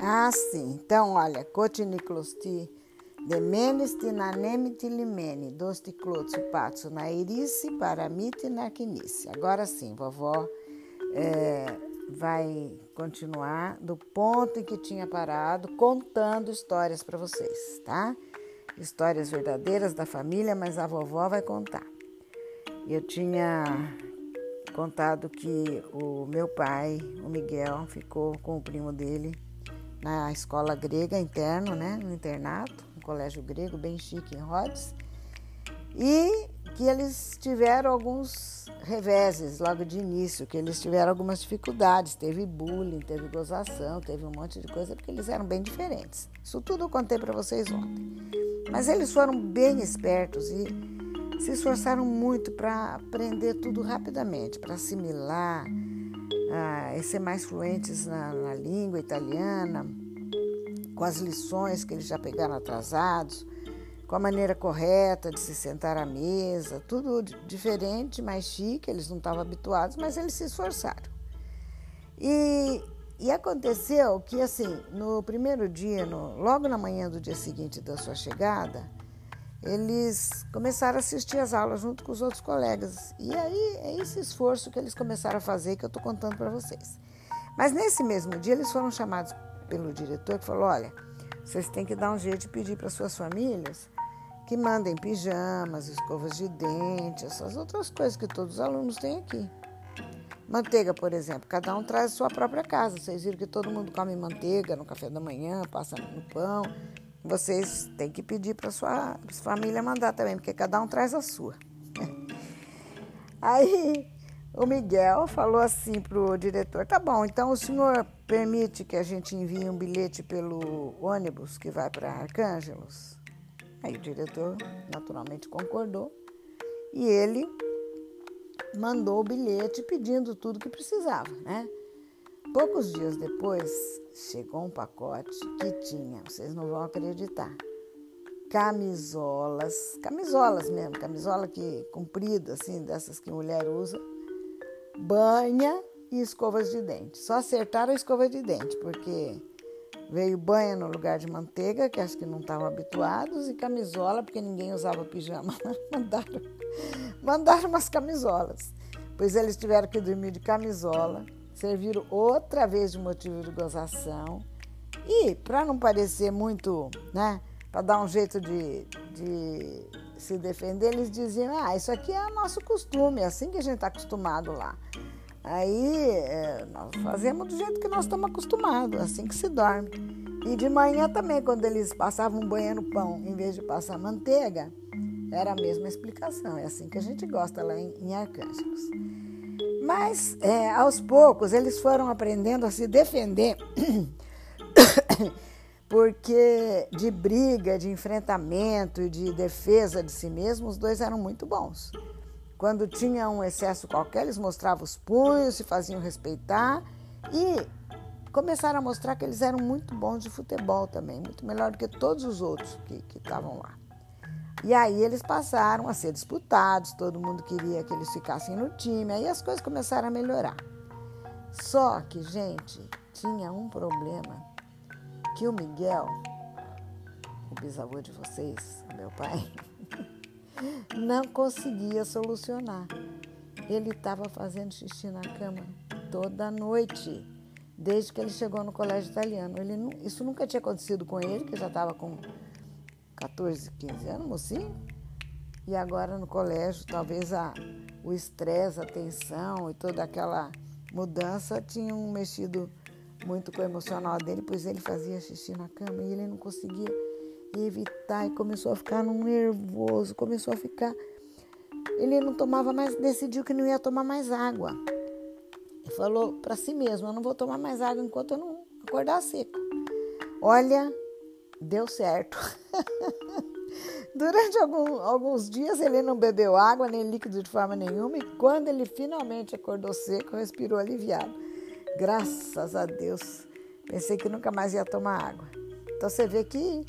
Ah, sim. Então, olha, cotiniclosti, demenes tinaneme tilimene, dosti clotso patso nairice, paramite narquinice. Agora sim, vovó é, vai continuar do ponto em que tinha parado, contando histórias para vocês, tá? Histórias verdadeiras da família, mas a vovó vai contar. Eu tinha contado que o meu pai, o Miguel, ficou com o primo dele na escola grega interno, né, no internato, um colégio grego bem chique em Rhodes, e que eles tiveram alguns reveses logo de início, que eles tiveram algumas dificuldades, teve bullying, teve gozação, teve um monte de coisa, porque eles eram bem diferentes. Isso tudo eu contei para vocês ontem. Mas eles foram bem espertos e se esforçaram muito para aprender tudo rapidamente, para assimilar e ser mais fluentes na, na língua italiana, com as lições que eles já pegaram atrasados, com a maneira correta de se sentar à mesa, tudo diferente, mais chique, eles não estavam habituados, mas eles se esforçaram. E, e aconteceu que, assim, no primeiro dia, no, logo na manhã do dia seguinte da sua chegada, eles começaram a assistir às aulas junto com os outros colegas. E aí é esse esforço que eles começaram a fazer que eu estou contando para vocês. Mas nesse mesmo dia eles foram chamados pelo diretor que falou: olha, vocês têm que dar um jeito de pedir para suas famílias que mandem pijamas, escovas de dente, essas outras coisas que todos os alunos têm aqui. Manteiga, por exemplo, cada um traz a sua própria casa. Vocês viram que todo mundo come manteiga no café da manhã, passa no pão vocês têm que pedir para sua família mandar também, porque cada um traz a sua. Aí o Miguel falou assim para o diretor: tá bom, então o senhor permite que a gente envie um bilhete pelo ônibus que vai para Arcângelos? Aí o diretor naturalmente concordou e ele mandou o bilhete pedindo tudo que precisava, né? Poucos dias depois, chegou um pacote que tinha, vocês não vão acreditar, camisolas, camisolas mesmo, camisola que comprida, assim, dessas que mulher usa, banha e escovas de dente. Só acertaram a escova de dente, porque veio banha no lugar de manteiga, que acho que não estavam habituados, e camisola, porque ninguém usava pijama. mandaram, mandaram umas camisolas. Pois eles tiveram que dormir de camisola serviram outra vez de motivo de gozação. E, para não parecer muito, né, para dar um jeito de, de se defender, eles diziam: ah, isso aqui é nosso costume, é assim que a gente está acostumado lá. Aí é, nós fazemos do jeito que nós estamos acostumados, assim que se dorme. E de manhã também, quando eles passavam banho no pão, em vez de passar manteiga, era a mesma explicação. É assim que a gente gosta lá em, em Arcângelos. Mas, é, aos poucos, eles foram aprendendo a se defender, porque de briga, de enfrentamento e de defesa de si mesmos, os dois eram muito bons. Quando tinha um excesso qualquer, eles mostravam os punhos, se faziam respeitar e começaram a mostrar que eles eram muito bons de futebol também, muito melhor do que todos os outros que estavam lá. E aí eles passaram a ser disputados, todo mundo queria que eles ficassem no time, aí as coisas começaram a melhorar. Só que, gente, tinha um problema que o Miguel, o bisavô de vocês, meu pai, não conseguia solucionar. Ele estava fazendo xixi na cama toda noite, desde que ele chegou no colégio italiano. Ele, isso nunca tinha acontecido com ele, que já estava com 14, 15 anos, mocinho. E agora no colégio, talvez a, o estresse, a tensão e toda aquela mudança tinham mexido muito com o emocional dele, pois ele fazia xixi na cama e ele não conseguia evitar e começou a ficar num nervoso, começou a ficar. Ele não tomava mais, decidiu que não ia tomar mais água. E falou para si mesmo: Eu não vou tomar mais água enquanto eu não acordar seco. Olha, deu certo. Durante algum, alguns dias ele não bebeu água nem líquido de forma nenhuma e quando ele finalmente acordou seco, respirou aliviado. Graças a Deus. Pensei que nunca mais ia tomar água. Então você vê que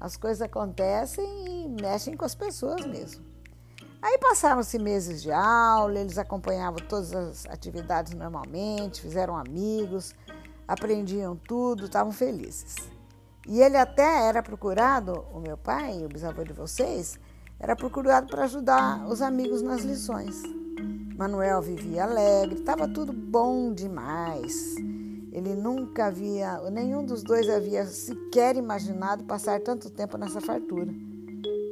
as coisas acontecem e mexem com as pessoas mesmo. Aí passaram-se meses de aula, eles acompanhavam todas as atividades normalmente, fizeram amigos, aprendiam tudo, estavam felizes. E ele até era procurado, o meu pai, o bisavô de vocês, era procurado para ajudar os amigos nas lições. Manuel vivia alegre, estava tudo bom demais. Ele nunca havia, nenhum dos dois havia sequer imaginado passar tanto tempo nessa fartura.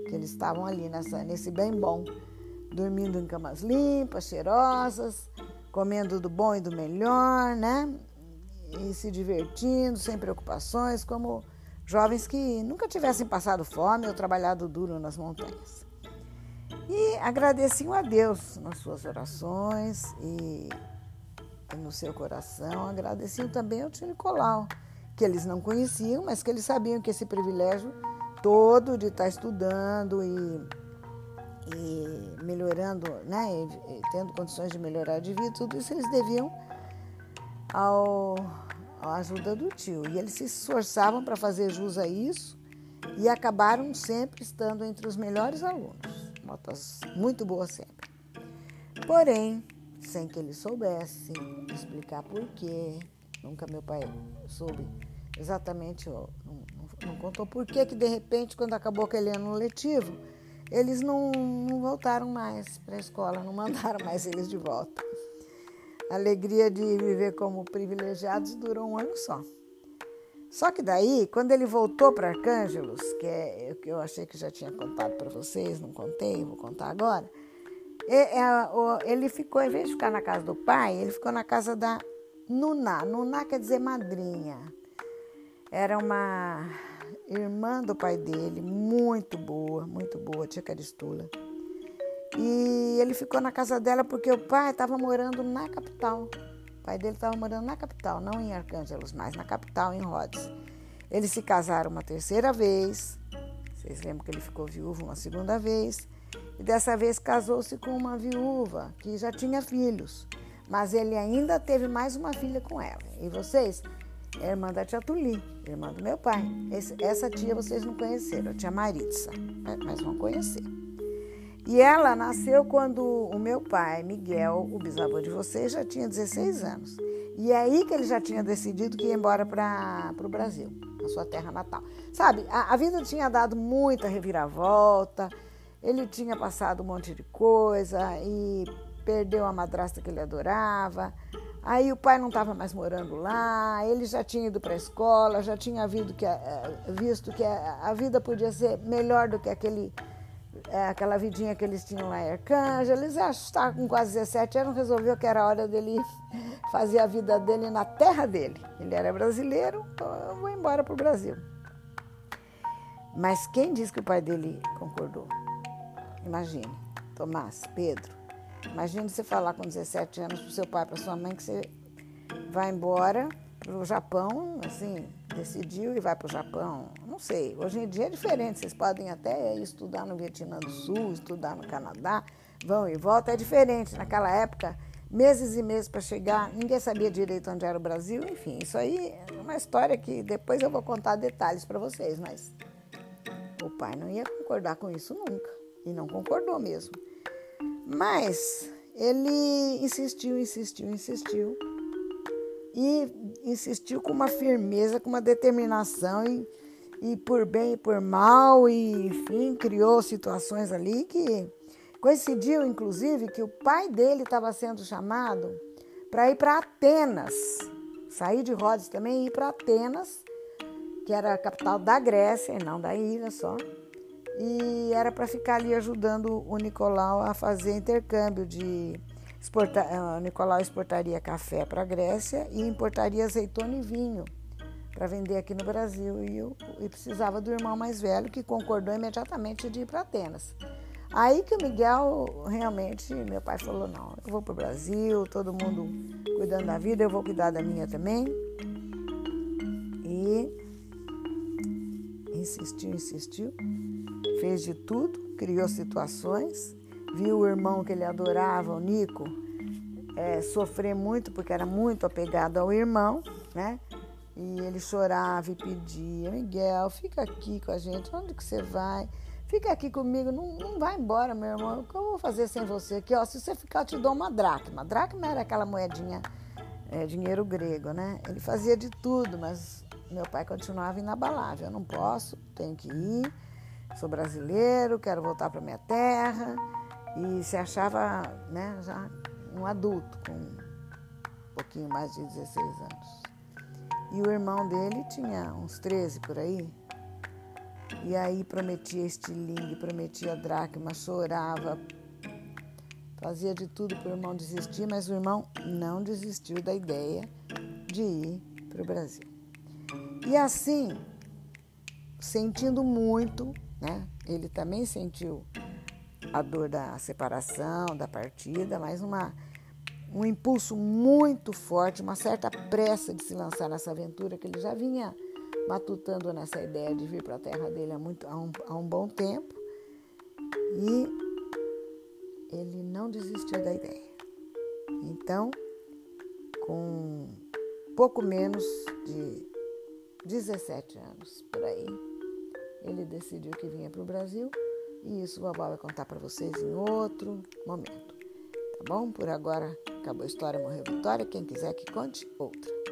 Que eles estavam ali nessa, nesse bem bom, dormindo em camas limpas, cheirosas, comendo do bom e do melhor, né? E se divertindo, sem preocupações, como jovens que nunca tivessem passado fome ou trabalhado duro nas montanhas. E agradeciam a Deus nas suas orações e, no seu coração. Agradeciam também ao tio Nicolau, que eles não conheciam, mas que eles sabiam que esse privilégio todo de estar estudando e, e melhorando, né, e, e tendo condições de melhorar de vida, tudo isso eles deviam ao a ajuda do tio. E eles se esforçavam para fazer jus a isso e acabaram sempre estando entre os melhores alunos. Notas muito boas sempre. Porém, sem que eles soubessem explicar por quê, nunca meu pai soube exatamente, não, não, não, contou por que que de repente, quando acabou aquele ano letivo, eles não, não voltaram mais para a escola, não mandaram mais eles de volta. A alegria de viver como privilegiados durou um ano só. Só que daí, quando ele voltou para Arcângelos, que é eu achei que já tinha contado para vocês, não contei, vou contar agora. É, ele ficou, em vez de ficar na casa do pai, ele ficou na casa da Nuná. Nuná quer dizer madrinha. Era uma irmã do pai dele, muito boa, muito boa, tia Caristula. E ele ficou na casa dela porque o pai estava morando na capital. O pai dele estava morando na capital, não em Arcângelos, mas na capital, em Rhodes. Eles se casaram uma terceira vez. Vocês lembram que ele ficou viúvo uma segunda vez. E dessa vez casou-se com uma viúva que já tinha filhos. Mas ele ainda teve mais uma filha com ela. E vocês? É irmã da tia Tuli, irmã do meu pai. Esse, essa tia vocês não conheceram, a tia Maritza, mas vão conhecer. E ela nasceu quando o meu pai, Miguel, o bisavô de vocês, já tinha 16 anos. E é aí que ele já tinha decidido que ia embora para o Brasil, a sua terra natal. Sabe, a, a vida tinha dado muita reviravolta, ele tinha passado um monte de coisa e perdeu a madrasta que ele adorava. Aí o pai não estava mais morando lá, ele já tinha ido para a escola, já tinha que, eh, visto que a vida podia ser melhor do que aquele é, aquela vidinha que eles tinham lá em Arcângel. Eles estavam com quase 17 anos, resolveu que era hora dele fazer a vida dele na terra dele. Ele era brasileiro, então eu vou embora para o Brasil. Mas quem disse que o pai dele concordou? Imagine, Tomás, Pedro. Imagine você falar com 17 anos para o seu pai, para sua mãe, que você vai embora para o Japão, assim, decidiu e vai para o Japão. Não sei, hoje em dia é diferente, vocês podem até estudar no Vietnã do Sul, estudar no Canadá, vão e voltam, é diferente. Naquela época, meses e meses para chegar, ninguém sabia direito onde era o Brasil, enfim, isso aí é uma história que depois eu vou contar detalhes para vocês, mas o pai não ia concordar com isso nunca, e não concordou mesmo. Mas ele insistiu, insistiu, insistiu e insistiu com uma firmeza, com uma determinação e, e por bem e por mal e enfim criou situações ali que coincidiu inclusive que o pai dele estava sendo chamado para ir para Atenas, sair de Rhodes também e ir para Atenas, que era a capital da Grécia e não da ilha só. E era para ficar ali ajudando o Nicolau a fazer intercâmbio de Exporta, uh, Nicolau exportaria café para a Grécia e importaria azeitona e vinho para vender aqui no Brasil. E, eu, e precisava do irmão mais velho, que concordou imediatamente de ir para Atenas. Aí que o Miguel realmente, meu pai falou: não, eu vou para o Brasil, todo mundo cuidando da vida, eu vou cuidar da minha também. E insistiu, insistiu, fez de tudo, criou situações viu o irmão que ele adorava, o Nico, é, sofrer muito porque era muito apegado ao irmão, né? E ele chorava e pedia, Miguel, fica aqui com a gente, onde que você vai? Fica aqui comigo, não, não vai embora, meu irmão, o que eu vou fazer sem você aqui? Ó, se você ficar, eu te dou uma dracma. Dracma era aquela moedinha é, dinheiro grego, né? Ele fazia de tudo, mas meu pai continuava inabalável. Eu não posso, tenho que ir, sou brasileiro, quero voltar para minha terra. E se achava né, já um adulto, com um pouquinho mais de 16 anos. E o irmão dele tinha uns 13 por aí. E aí prometia estilingue, prometia dracma, chorava, fazia de tudo para o irmão desistir, mas o irmão não desistiu da ideia de ir para o Brasil. E assim, sentindo muito, né? Ele também sentiu a dor da separação, da partida, mas uma, um impulso muito forte, uma certa pressa de se lançar nessa aventura que ele já vinha matutando nessa ideia de vir para a terra dele há, muito, há, um, há um bom tempo. E ele não desistiu da ideia. Então, com pouco menos de 17 anos por aí, ele decidiu que vinha para o Brasil e isso o vovó vai contar para vocês em outro momento. Tá bom? Por agora acabou a história, morreu Vitória. Quem quiser que conte, outra.